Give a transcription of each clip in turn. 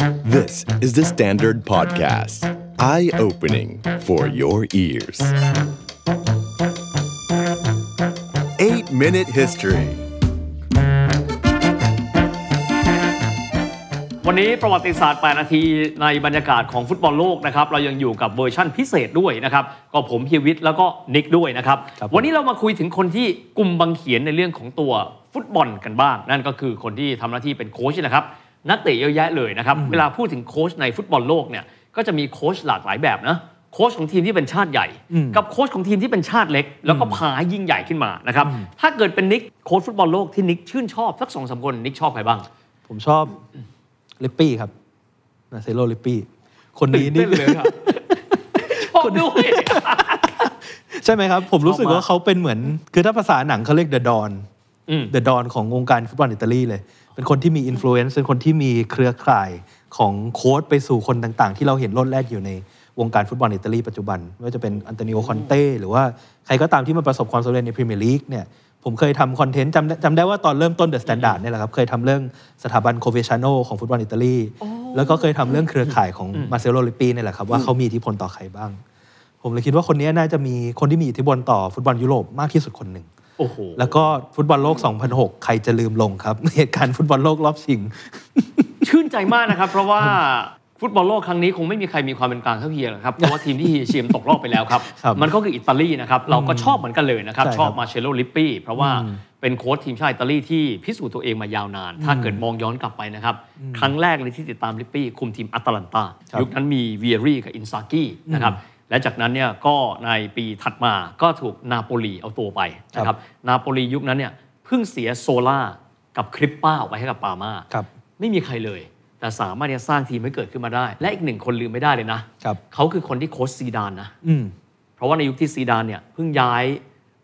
This is the Standard Podcast. Eye opening for your ears. 8 Minute History วันนี้ประวัติศาสตร์ 8 นาทีในบรรยากาศของฟุตบอลโลกนะครับ เรายังอยู่กับเวอร์ชั่นพิเศษด้วยนะครับ ก็ผมเฮียวิทย์แล้วก็นิกด้วยนะครับ ครับผม วันนี้เรามาคุยถึงคนที่กลุ่มบังเขียนในเรื่องของตัวฟุตบอลกันบ้าง นั่นก็คือคนที่ทำหน้าที่เป็นโค้ชนะครับ นักเตะเยอะแยะเลยนะครับ เวลาพูดถึงโค้ชในฟุตบอลโลกเนี่ยก็จะมีโค้ชหลากหลายแบบนะโค้ชของทีมที่เป็นชาติใหญ่ กับโค้ชของทีมที่เป็นชาติเล็ก แล้วก็พาให้ยิ่งใหญ่ขึ้นมานะครับถ้าเกิดเป็นนิกโค้ชฟุตบอลโลกที่นิกชื่นชอบสักสองสามคนนิกชอบใครบ้าง ผมชอบลิปปี้ครับมาเซโลลิปปี้คนนี้นี่ตื่นเต้เลยครับชอบด้วยใช่ไหมครับ ผมรู้สึกชอบมากว่าเขาเป็นเหมือน คือถ้าภาษาหนังเขาเรียก The Don อืม The Don ของวงการฟุตบอลอิตาลีเลย เป็นคนที่มีอิ f ฟลูเอนซ์เป็นคนที่มีเครือข่ายของโค้ชไปสู่คนต่างๆ ที่เราเห็นโลดแล่นอยู่ในวงการฟุตบอลอิตาลีปัจจุบัน ไม่ว่าจะเป็นอันโตนิโอคอนเต้หรือว่าใครก็ตามที่มาประสบความสำเร็จในพรีเมียร์ลีกเนี่ยผมเคยทำคอนเทนต์จำได้จำได้ว่าตอนเริ่มต้นเดอะสแตนดาร์ดเนี่ยแหละครับเคยทำเรื่องสถาบันโคแวร์ชาโนของฟุตบอลอิตาลีแล้วก็เคยทำเรื่องเครือข่ายของมาเซโลลิปปีเนี่ยแหละครับว่าเขามีอิทธิพลต่อใครบ้าง ผมเลยคิดว่าคนนี้น่าจะมีคนที่มีอิทธิพลต่อฟุตบอลยุโรปมากที่สุดคนหนึ่งโอ้โห แล้วก็ฟุตบอลโลก 2006 ใครจะลืมลงครับ เหตุการณ์ฟุตบอลโลกรอบชิง ชื่นใจมากนะครับ เพราะว่าฟุตบอลโลกครั้งนี้คงไม่มีใครมีความเป็นกลางเท่าเฮียหรอกครับ เพราะว่าทีมที่เฮียเชียร์ตกรอบไปแล้วครับครับ มันก็คืออิตาลีนะครับ เราก็ชอบเหมือนกันเลยนะครับใช่ครับ ชอบมาเชโลลิปปี้ เพราะว่าเป็นโค้ชทีมชาติอิตาลีที่พิสูจน์ตัวเองมายาวนาน ถ้าเกิดมองย้อนกลับไปนะครับ ครั้งแรกเลยที่ติดตามลิปปี้คุมทีมอตาลันตาครับยุคนั้นมีเวียรี่กับอินซากินะครับ และจากนั้นเนี่ยก็ในปีถัดมาก็ถูกนาโปลีเอาตัวไปนะครับนาโปลียุคนั้นเนี่ยเพิ่งเสียโซล่ากับคริปป้าออกไปให้กับปาม่าครับไม่มีใครเลย แต่สามารถที่จะสร้างทีมให้เกิดขึ้นมาได้ และอีกหนึ่งคนลืมไม่ได้เลยนะครับเขาคือคนที่โค้ชซีดานนะอืมเพราะว่าในยุคที่ซีดานเนี่ยเพิ่งย้าย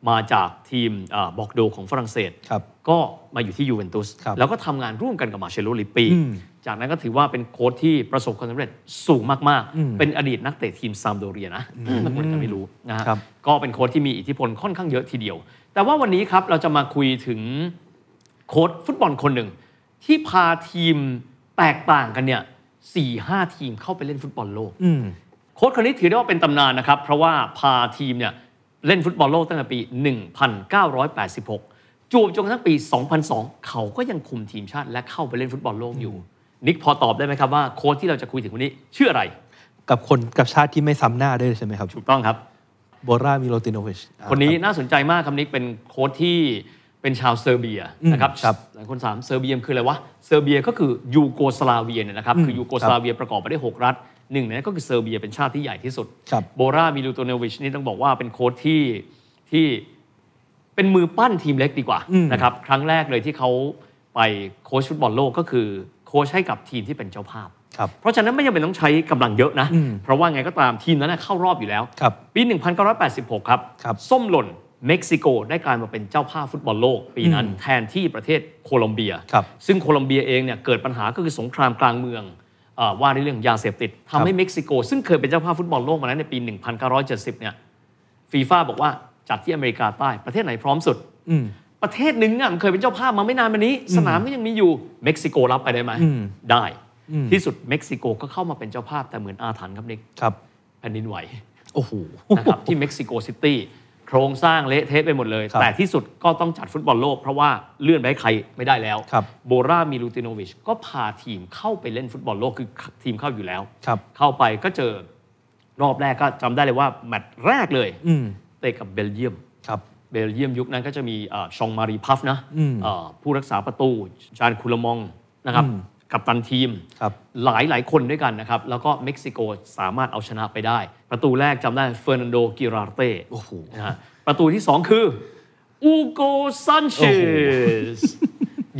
มาจากทีมบอร์กโดของฝรั่งเศสครับก็มาอยู่ที่ยูเวนตุสครับแล้วก็ทำงานร่วมกันกับมาเชโลลิปปีอืม จากนั้นก็ถือว่าเป็นโค้ชที่ประสบความสำเร็จสูงมากอืมๆเป็นอดีตนักเตะทีมซามโดเรียนะบางคนจะไม่รู้นะฮะครับก็เป็นโค้ชที่มีอิทธิพลค่อนข้างเยอะทีเดียว แต่ว่าวันนี้ครับเราจะมาคุยถึงโค้ชฟุตบอลคนหนึ่ง ที่พาทีมแตกต่างกันเนี่ยสี่ห้าทีมเข้าไปเล่นฟุตบอลโลกอืมโค้ชคนนี้ถือได้ว่าเป็นตำนานนะครับ เพราะว่าพาทีมเนี่ยเล่นฟุตบอลโลกตั้งแต่ปี 1986จูบจนกระทั่งปี 2002 เขาก็ยังคุมทีมชาติและเข้าไปเล่นฟุตบอลโลกอยู่ นิกพอตอบได้ไหมครับว่าโค้ชที่เราจะคุยถึงวันนี้ชื่ออะไร กับคนกับชาติที่ไม่ซ้ำหน้าด้วยใช่ไหมครับถูกต้องครับโบรามิลูติโนวิชคนนี้น่าสนใจมากครับนิกเป็นโค้ชที่เป็นชาวเซอร์เบียนะครับครับหลายคนถามเซอร์เบียคืออะไรวะเซอร์เบียก็คือยูโกสลาเวียเนี่ยนะครับคือยูโกสลาเวียประกอบไปด้วยหกรัฐหนึ่งในนั้นก็คือเซอร์เบียเป็นชาติที่ใหญ่ที่สุดครับโบรามิลูติโนวิชนี่ต้องบอกว่าเป็นโค้ชที่ที่เป็นมือปั้นทีมเล็กดีกว่าอืมนะครับครั้งแรกเลยที่เขาไปโค้ชฟุตบอลโลกก็คือ โค้ชให้กับทีมที่เป็นเจ้าภาพครับเพราะฉะนั้นไม่จำเป็นต้องใช้กำลังเยอะนะอืมเพราะว่าไงก็ตามทีมนั้นนะเข้ารอบอยู่แล้วครับปี 1986 ครับครับส้มหล่นเม็กซิโกได้กลายมาเป็นเจ้าภาพฟุตบอลโลก ปีนั้นแทนที่ประเทศโคลอมเบียครับซึ่งโคลอมเบียเองเนี่ยเกิดปัญหาก็คือสงครามกลางเมืองเออว่าในเรื่องยาเสพติดทำให้เม็กซิโก ซึ่งเคยเป็นเจ้าภาพฟุตบอลโลกมาแล้วในปี 1970 เนี่ยฟีฟ่าบอกว่าจัดที่อเมริกาใต้ประเทศไหนพร้อมสุดอืม ประเทศหนึ่งอะมันเคยเป็นเจ้าภาพมาไม่นานมานี้ สนามก็ยังมีอยู่เม็กซิโกรับไปได้ไหมอืมได้อืมที่สุดเม็กซิโกก็เข้ามาเป็นเจ้าภาพแต่เหมือนอาถรรพ์ครับนิกครับแผ่นดินไหวโอ้โหนะครับที่เม็กซิโกซิตี้โครงสร้างเละเทะไปหมดเลยครับแต่ที่สุดก็ต้องจัดฟุตบอลโลกเพราะว่าเลื่อนไปให้ใครไม่ได้แล้วครับโบรามิลูติโนวิชก็พาทีมเข้าไปเล่นฟุตบอลโลกคือทีมเข้าอยู่แล้วครับเข้าไปก็เจอรอบแรกก็จำได้เลยว่าแมตช์แรกเลยอืมเตะกับเบลเยียมครั บเบลเยียมยุคนั้นก็จะมีเอ่อชองมารีพัฟนะอืมเอ่อผู้รักษาประตูจานคูลามองนะครับอืมกัปตันทีมครับหลายหลายคนด้วยกันนะครับ แล้วก็เม็กซิโกสามารถเอาชนะไปได้ ประตูแรกจำได้เฟอร์นันโดกีราเต้โอ้โหนะฮะประตูที่2คืออูโกซานเชซโอ้โหส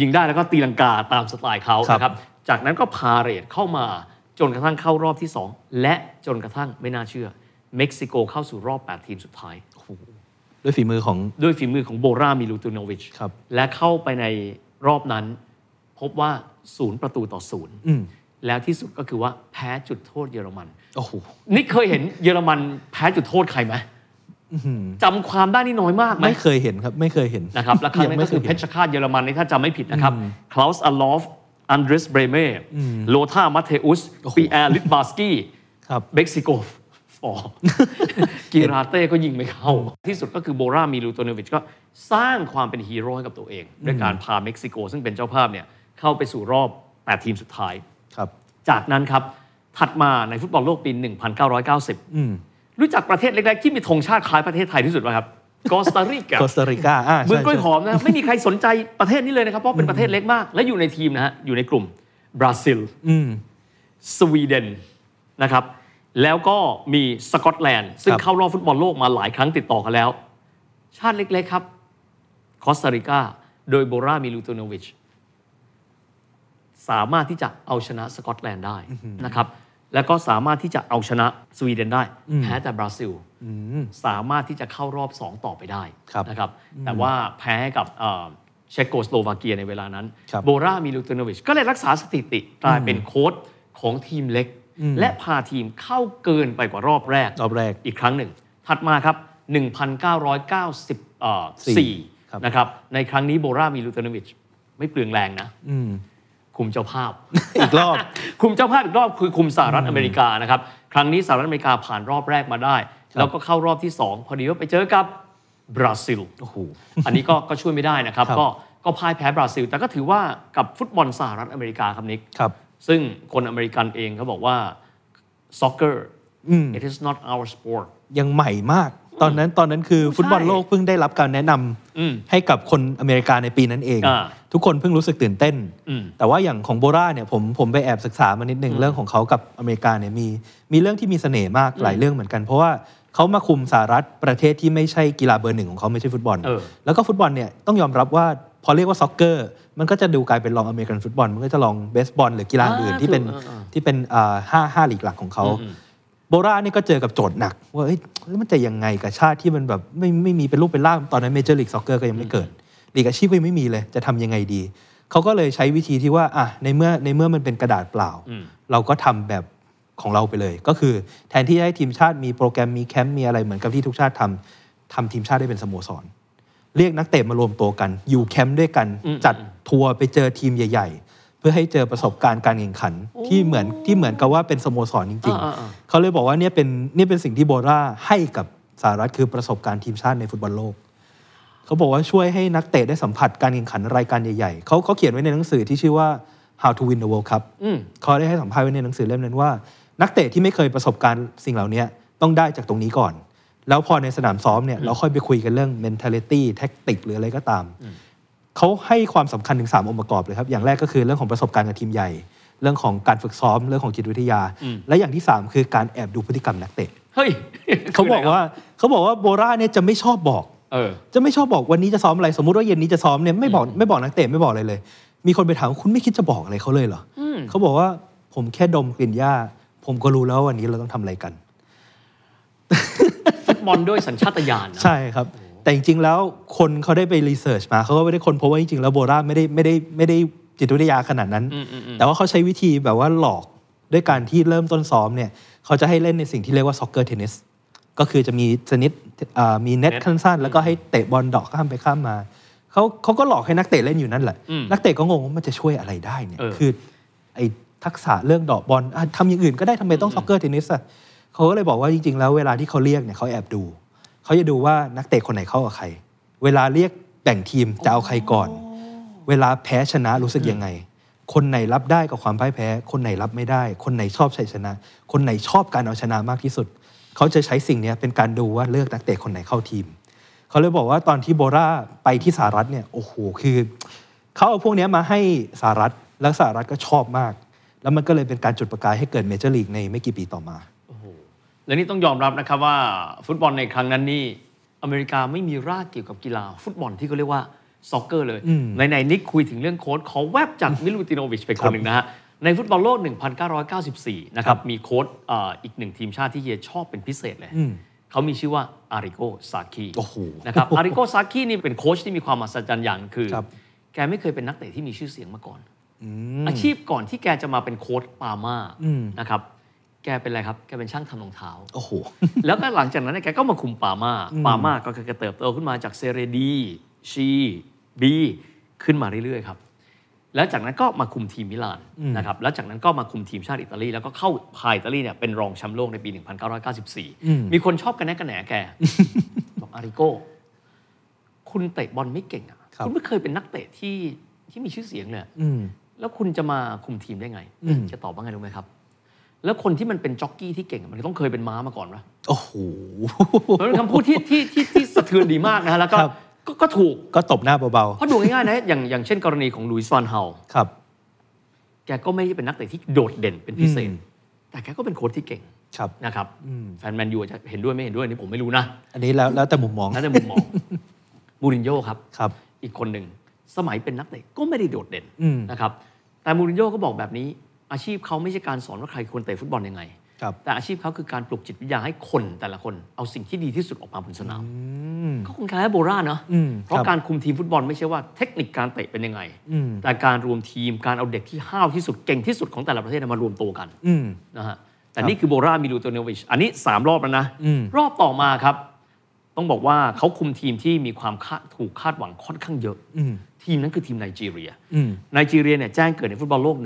ยิงได้แล้วก็ตีลังกาตามสไตล์เขาครับนะครับ จากนั้นก็พาเรดเข้ามาจนกระทั่งเข้ารอบที่ 2 และจนกระทั่งไม่น่าเชื่อ เม็กซิโกเข้าสู่รอบ 8 ทีมสุดท้าย ด้วยฝีมือของด้วยฝีมือของโบรามิลูตูโนวิชครับและเข้าไปในรอบนั้น พบว่าศูนย์ประตูต่อศูนย์อืมแล้วที่สุดก็คือว่าแพ้จุดโทษเยอรมันโอ้โหนี่เคยเห็นเยอรมันแพ้จุดโทษใครไหมจำความได้นี่น้อยมากไหมไม่เคยเห็นครับ ไม่เคยเห็นนะครับและครั้งนั้นยัก็คือไม่เพยชรฆาตเยอรมันนี่ถ้าจำไม่ผิดนะครับอืมคลาสอัลลอฟอันเดรสเบรเม่โลธามัตเทอุสปีแอร์ลิตบาสกี้ครับเบ็กซิโกฟ อร์กีราเต้ก็ยิงไม่เข้า ที่สุดก็คือโบรามีลูโตเนวิชก็สร้างความเป็นฮีโร่ให้กับตัวเอง ด้วยการพาเม็กซิโก ซึ่งเป็นเจ้าภาพเนี่ยเข้าไปสู่รอบ 8 ทีมสุดท้ายครับ จากนั้นครับ ถัดมาในฟุตบอลโลกปี 1990 รู้จักประเทศเล็กๆ ที่มีธงชาติคล้ายประเทศไทยที่สุดไหมครับกอสตาริกาโคสตาริกาอ่าเมืองใช่กล้วยหใช่อมนะไม่มีใครสนใจประเทศนี้เลยนะครับ เพราะเป็นประเทศเล็กมาก และอยู่ในทีมนะฮะอยู่ในกลุ่มบราซิลอืมสวีเดนนะครับ แล้วก็มีสกอตแลนด์ ซึ่งครับเข้ารอบฟุตบอลโลกมาหลายครั้งติดต่อกันแล้ว ชาติเล็กๆครับคอสตาริกาโดยโบรามิลูติโนวิชสามารถที่จะเอาชนะสกอตแลนด์ได้นะครับแล้วก็สามารถที่จะเอาชนะสวีเดนได้แพ้แต่บราซิลสามารถที่จะเข้ารอบ 2 ต่อไปได้ครับนะครับแต่ว่าแพ้กับเอ่อเชโกสโลวาเกียในเวลานั้นครับโบรามิลูติโนวิชก็เลยรักษาสถิติกลายเป็นโค้ชของทีมเล็ก และพาทีมเข้าเกินไปกว่ารอบแรกรอบแรกอีกครั้งหนึ่ง ถัดมาครับ 1994ครับนะครับในครั้งนี้โบรามิลูโตโนวิชไม่เปลืองแรงนะอืมคุมเจ้าภาพอีกรอบ คุมเจ้าภาพอีกรอบคือคุมสหรัฐอเมริกานะครับ ครั้งนี้สหรัฐอเมริกาผ่านรอบแรกมาได้ แล้วก็เข้ารอบที่ 2 พอดีว่าไปเจอกับบราซิลโอ้โหอันนี้ก็ก็ช่วยไม่ได้นะครับครับก็ก็พ่ายแพ้บราซิล แต่ก็ถือว่ากับฟุตบอลสหรัฐอเมริกาครับนิกครับ ซึ่งคนอเมริกันเองเขาบอกว่า soccer อืม it is not our sport ยังใหม่มาก ตอนนั้นตอนนั้นคือฟุตบอลโลกเพิ่งได้รับการแนะนำอืมให้กับคนอเมริกาในปีนั้นเองอ่าทุกคนเพิ่งรู้สึกตื่นเต้นอืมแต่ว่าอย่างของโบราเนี่ยผมผมไปแอบศึกษามานิดนึงเรื่องของเขากับอเมริกาเนี่ยมีมีเรื่องที่มีเสน่ห์มากหลายเรื่องเหมือนกันเพราะว่าเขามาคุมสหรัฐประเทศที่ไม่ใช่กีฬาเบอร์หนึ่งของเขาไม่ใช่ฟุตบอลเออแล้วก็ฟุตบอลเนี่ยต้องยอมรับว่า พอเรียกว่า soccer มันก็จะดูกลายเป็นรองอเมริกันฟุตบอลมันก็จะรองเบสบอลหรือกีฬาอื่นที่เป็นเออเออที่เป็นอ่าห้าห้าลีกหลักของเขาอืมโบรานี่ก็เจอกับโจทย์หนัก ว่าเอ้ยแล้วมันจะยังไงกับชาติที่มันแบบไม่ไม่มีเป็นรูปเป็นร่างตอนนั้น Major League Soccer ก็ยังไม่เกิดลีกอาชีพก็ยังไม่มีเลย จะทำยังไงดี เขาก็เลยใช้วิธีที่ว่าอะในเมื่อในเมื่อมันเป็นกระดาษเปล่าอืมเราก็ทำแบบของเราไปเลย ก็คือแทนที่จะให้ทีมชาติมีโปรแกรมมีแคมป์มีอะไรเหมือนกับที่ทุกชาติทำทำทีมชาติได้เป็นสโมสร เรียกนักเตะมารวมตัวกัน อยู่แคมป์ด้วยกันอืมจัดทัวร์ไปเจอทีมใหญ่ ๆ เพื่อให้เจอประสบการณ์การแข่งขัน ที่เหมือนที่เหมือนกับว่าเป็นสโมสรจริงอ่าอ่าๆเขาเลยบอกว่าเนี่ยเป็นเนี่ยเป็นสิ่งที่โบราให้กับสหรัฐคือประสบการณ์ทีมชาติในฟุตบอลโลก เขาบอกว่าช่วยให้นักเตะได้สัมผัสการแข่งขันรายการใหญ่ๆเขาเขาเขียนไว้ในหนังสือที่ชื่อว่า How to Win the World Cup อืมเขาได้ให้สัมภาษณ์ไว้ในหนังสือเล่มนั้นว่า นักเตะที่ไม่เคยประสบการณ์สิ่งเหล่านี้ต้องได้จากตรงนี้ก่อน แล้วพอในสนามซ้อมเนี่ยเราค่อยไปคุยกันเรื่อง mentality tactic หรืออะไรก็ตาม เขาให้ความสำคัญถึง 3 องค์ประกอบเลยครับ อย่างแรกก็คือเรื่องของประสบการณ์กับทีมใหญ่ เรื่องของการฝึกซ้อม เรื่องของจิตวิทยาอืมและอย่างที่ 3 คือการแอบดูพฤติกรรมนักเตะ เฮ้ยเขาบอกว่าเขาบอกว่าโบราเนี่ยจะไม่ชอบบอกเออจะไม่ชอบบอกวันนี้จะซ้อมอะไร สมมุติว่าเย็นนี้จะซ้อมเนี่ยไม่บอกไม่บอกนักเตะไม่บอกอะไรเลย มีคนไปถามว่าคุณไม่คิดจะบอกอะไรเขาเลยเหรออมเขาบอกว่าผมแค่ดมกลิ่นหญ้า ผมก็รู้แล้วว่าวันนี้เราต้องทำอะไรกันฟุต บอลด้วยสัญชาตญาณนะ ใช่ครับ แต่จริงๆแล้วคนเขาได้ไป research มาเขาก็ไม่ได้ค้นพบว่าจริงๆแล้วโบราไม่ได้ไม่ได้ไม่ได้จิตวิทยาขนาดนั้น อืมอืมอืม แต่ว่าเขาใช้วิธีแบบว่าหลอกด้วยการที่เริ่มต้นซ้อมเนี่ยเขาจะให้เล่นในสิ่งที่เรียกว่า soccer tennis ก็คือจะมีชนิดอ่ามีเน็ตเน็ตสั้นๆแล้วก็ให้เตะบอลเดาะข้ามไปข้ามมาเขาเขาก็หลอกให้นักเตะเล่นอยู่นั่นแหละ อืมนักเตะก็งงว่ามันจะช่วยอะไรได้เนี่ยเออ คือไอ้ทักษะเรื่องเดาะบอลอะทำอย่างอื่นก็ได้ทำไมต้อง soccer tennis อะ เขาก็เลยบอกว่าจริงๆ แล้วเวลาที่เขาเรียกเนี่ยเขาแอบดู เขาจะดูว่านักเตะคนไหนเข้ากับใคร เวลาเรียกแบ่งทีมจะเอาใครก่อน เวลาแพ้ชนะรู้สึกยังไง คนไหนรับได้กับความพ่ายแพ้ คนไหนรับไม่ได้ คนไหนชอบชัยชนะ คนไหนชอบการเอาชนะมากที่สุด เขาจะใช้สิ่งนี้เป็นการดูว่าเลือกนักเตะคนไหนเข้าทีม เขาเลยบอกว่าตอนที่โบราไปที่สหรัฐเนี่ยโอ้โหคือเขาเอาพวกนี้มาให้สหรัฐแล้วสหรัฐก็ชอบมาก แล้วมันก็เลยเป็นการจุดประกายให้เกิด Major League ในไม่กี่ปีต่อมา และนี่ต้องยอมรับนะครับว่าฟุตบอลในครั้งนั้นนี่อเมริกาไม่มีรากเกี่ยวกับกีฬา ฟุตบอลที่เขาเรียกว่า soccer เลยอืมในในนิกคุยถึงเรื่องโค้ชขอแวบจากมิลูติโนวิชไปคนหนึ่งนะฮะในฟุตบอลโลก 1994 นะครับ มีโค้ชเอ่ออีกหนึ่งทีมชาติที่เฮียชอบเป็นพิเศษเลยอืมเขามีชื่อว่าอาริโกซาคคีโอ้โหนะครับอาริโกซาคคีนี่เป็นโค้ชที่มีความมหัศจรรย์อย่างคือครับแกไม่เคยเป็นนักเตะที่มีชื่อเสียงมาก่อนอืมอาชีพก่อนที่แกจะมาเป็นโค้ชปาม่าอืมนะครับ แกเป็นอะไรครับแกเป็นช่างทำรองเท้า โอ้โห แล้วก็หลังจากนั้นเนยแกก็มาคุมปาม่าอืมปาม่าก็คือเติบโตขึ้นมาจากเซเรดีชีบีขึ้นมาเรื่อยๆครับ แล้วจากนั้นก็มาคุมทีมมิลานนะครับ แล้วจากนั้นก็มาคุมทีมชาติอิตาลี แล้วก็เข้าพาอิตาลีเนี่ยเป็นรองแชมป์โลกในปี1994 มีคนชอบกันแน่กันแหนแก บอกอาริโก้ คุณเตะบอลไม่เก่งอะ ครับ คุณไม่เคยเป็นนักเตะที่ที่มีชื่อเสียงเลยอะอืม แล้วคุณจะมาคุมทีมได้ไง อืม จะตอบว่าไงรู้ไหมครับ แล้วคนที่มันเป็นจ็อกกี้ที่เก่งอะมันต้องเคยเป็นม้ามาก่อนวะโอ้โหมันเป็นคำพูดที่ที่ที่ที่สะเทือนดีมากนะฮะแล้วก็ครับก็ก็ถูกก็ตบหน้าเบาเพราะดูง่ายๆนะอย่างอย่างเช่นกรณีของลุยส์ฟานเฮาๆครับแกก็ไม่ได้เป็นนักเตะที่โดดเด่นเป็นพิเศษอืมแต่แกก็เป็นโค้ชที่เก่งครับนะครับอืมแฟนแมนยูอาจจะเห็นด้วยไม่เห็นด้วยอันนี่ผมไม่รู้นะ อันนี้แล้วแล้วแต่มุมมองนั่นในมุมมองมูรินโญ่ครับครับ อีกคนหนึ่งสมัยเป็นนักเตะก็ไม่ได้โดดเด่นอืมนะครับแต่มูรินโญ่ก็บอกแบบนี้ อาชีพเขาไม่ใช่การสอนว่าใครควรเตะฟุตบอลยังไงครับแต่อาชีพเขาคือการปลุกจิตวิทยาให้คนแต่ละคนเอาสิ่งที่ดีที่สุดออกมาบนสนามอืมก็คงคล้ายๆโบราณเนาะอืมเพราะครับการคุมทีมฟุตบอลไม่ใช่ว่าเทคนิคการเตะเป็นยังไงอืมแต่การรวมทีมการเอาเด็กที่ห้าวที่สุดเก่งที่สุดของแต่ละประเทศมารวมตัวกันอืมนะฮะแต่นี่คือโบรามิลูติโนวิชอันนี้ 3 รอบแล้วนะอืมรอบต่อมาครับ ต้องบอกว่าเขาคุมทีมที่มีความคาดถูกคาดหวังค่อนข้างเยอะอืมทีมนั้นคือทีมไนจีเรียอืมไนจีเรียเนี่ยแจ้งเกิดในฟุตบอลโลก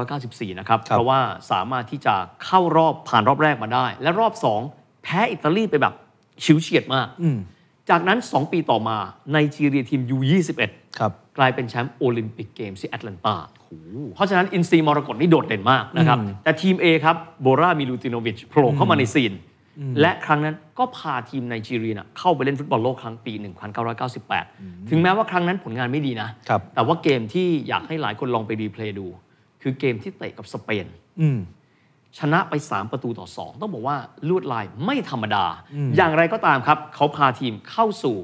1994 นะครับครับ เพราะว่าสามารถที่จะเข้ารอบผ่านรอบแรกมาได้ และรอบ 2 แพ้อิตาลีไปแบบฉิวเฉียดมากอืมจากนั้น 2 ปีต่อมาไนจีเรียทีม U21 ครับกลายเป็นแชมป์โอลิมปิกเกมส์ที่แอตแลนตาเพราะฉะนั้นอินทรีมรกตนี่โดดเด่นมากนะครับอืมแต่ทีม A ครับโบรามิลูติโนวิชโผล่เข้ามาใน scene และครั้งนั้นก็พาทีมไนจีเรียน่ะเข้าไปเล่นฟุตบอลโลกครั้งปี 1998 ถึงแม้ว่าครั้งนั้นผลงานไม่ดีนะครับแต่ว่าเกมที่อยากให้หลายคนลองไป replay ดู คือเกมที่เตะกับสเปนอืมชนะไป 3 ประตูต่อ 2 ต้องบอกว่าลวดลายไม่ธรรมดา อย่างไรก็ตามครับ เขาพาทีมเข้าสู่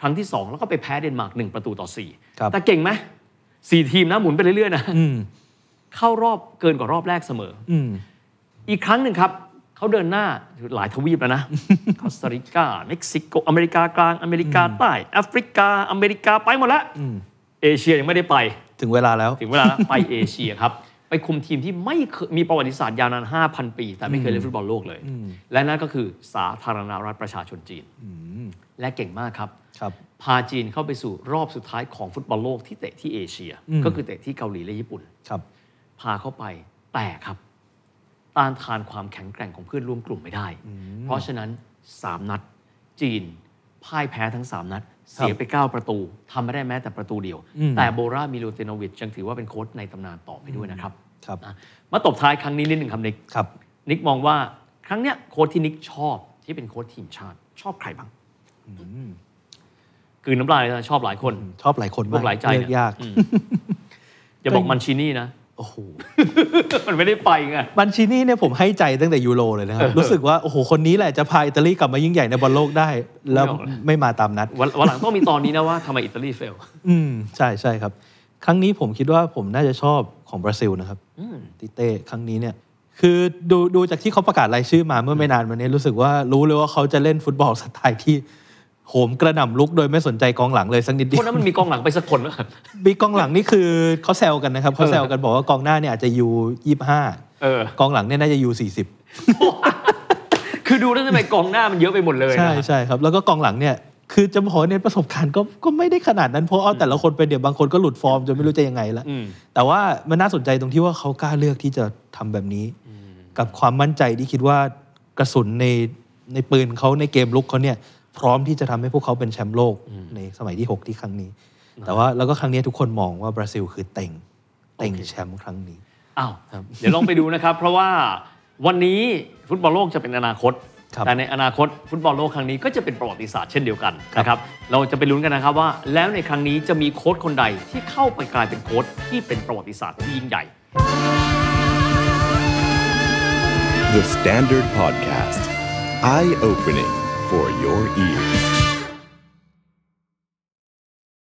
ครั้งที่ 2 แล้วก็ไปแพ้เดนมาร์ก1ประตูต่อครับ4แต่เก่งไหมสี่ทีมนะหมุนไปเรื่อยๆนะอืมเข้ารอบเกินกว่ารอบแรกเสมออืมอีกครั้งหนึ่งครับ เขาเดินหน้าหลายทวีปแล้วนะคอสตาริกา เม็กซิโก อเมริกากลาง อเมริกาใต้ แอฟริกา อเมริกาไปหมดแล้วอืมเอเชียยังไม่ได้ไป ถึงเวลาแล้ว ถึงเวลาแล้วไปเอเชียครับ ไปคุมทีมที่ไม่เคยมีประวัติศาสตร์ยาวนาน 5,000 ปี แต่ไม่เคยเล่นฟุตบอลโลกเลย และนั่นก็คือสาธารณรัฐประชาชนจีน และเก่งมากครับครับพาจีนเข้าไปสู่รอบสุดท้ายของฟุตบอลโลกที่เตะที่เอเชียอืมก็คือเตะที่เกาหลีและญี่ปุ่นครับ พาเข้าไปแต่ครับ ต้านทานความแข็งแกร่งของเพื่อนร่วมกลุ่มไม่ได้ เพราะฉะนั้น 3 นัดจีนพ่ายแพ้ทั้ง 3 นัด เสียไป 9 ประตูทำไม่ได้แม้แต่ประตูเดียวอืมแต่โบรามิลูเตโนวิชยังถือว่าเป็นโค้ชในตำนานต่อไปด้วยนะครับครับนะมาตบท้ายครั้งนี้นิดหนึ่งครับนิกครับนิกมองว่าครั้งเนี้ยโค้ชที่นิกชอบที่เป็นโค้ชทีมชาติ ชอบใครบ้างกลืนน้ำลายเลยนะชอบหลายคน ชอบหลายคนพวมากหลายใจเลือกยากอืมอย่าบอกมันชินี่นะ โอ้โห มันไม่ได้ไปไง มันชินี่เนี่ยผมให้ใจตั้งแต่ยูโรเลยนะครับ รู้สึกว่า โอ้โห คนนี้แหละจะพาอิตาลีกลับมายิ่งใหญ่ในบอลโลกได้ แล้วไม่เอาเลยไม่มาตามนัดวันวันหลังต้องมีตอนนี้นะว่าทำไมอิตาลี fail อืม ใช่ใช่ครับ ครั้งนี้ผมคิดว่าผมน่าจะชอบของบราซิลนะครับอืมติเต้ครั้งนี้เนี่ย คือดูดูจากที่เขาประกาศรายชื่อมาเมื่อไม่นานมานี้รู้สึกว่ารู้เลยว่าเขาจะเล่นฟุตบอลสไตล์ที่ โหมกระหน่ำลุกโดยไม่สนใจกองหลังเลยสักนิดเดีพยวกนั้นมันมีกองหลังไปสักคนไหมครับบีกองหลังนี่คือเขาแซวกันนะครับเขาแซวกันบอกว่ากองหน้าเนี่ยอาจจะยูยี่ห้าเออกองหลังเนี่ยน่าจะยูสี่สิบคือดูแล้วทำไมกองหน้ามันเยอะไปหมดเลยนะใช่ใช่ครับแล้วก็กองหลังเนี่ยคือจะบอกว่าเน้นประสบการณ์ก็ก็ไม่ได้ขนาดนั้นเพราะเอาแต่ละคนเป็นเดี๋ยวบางคนก็หลุดฟอร์มจนไม่รู้จะยังไงแล้วอืมแต่ว่ามันน่าสนใจตรงที่ว่าเขากล้าเลือกที่จะทำแบบนี้ กับความมั่นใจที่คิดว่ากระสุนในในปืนเขาในเกมลุกเขาเนี่ย พร้อมที่จะทำให้พวกเขาเป็นแชมป์โลกในสมัยที่ 6 ที่ครั้งนี้ แต่ว่าแล้วก็ครั้งนี้ทุกคนมองว่าบราซิลคือเต็งเต็งโอเคแชมป์ครั้งนี้อ้าวเดี๋ยวลองไปดูนะครับ เพราะว่าวันนี้ฟุตบอลโลกจะเป็นอนาคตครับแต่ในอนาคตฟุตบอลโลกครั้งนี้ก็จะเป็นประวัติศาสตร์เช่นเดียวกันครับนะครับเราจะไปลุ้นกันนะครับว่า แล้วในครั้งนี้จะมีโค้ชคนใดที่เข้าไปกลายเป็นโค้ชที่เป็นประวัติศาสตร์ที่ยิ่งใหญ่ The Standard Podcast. Eye opening for your ears.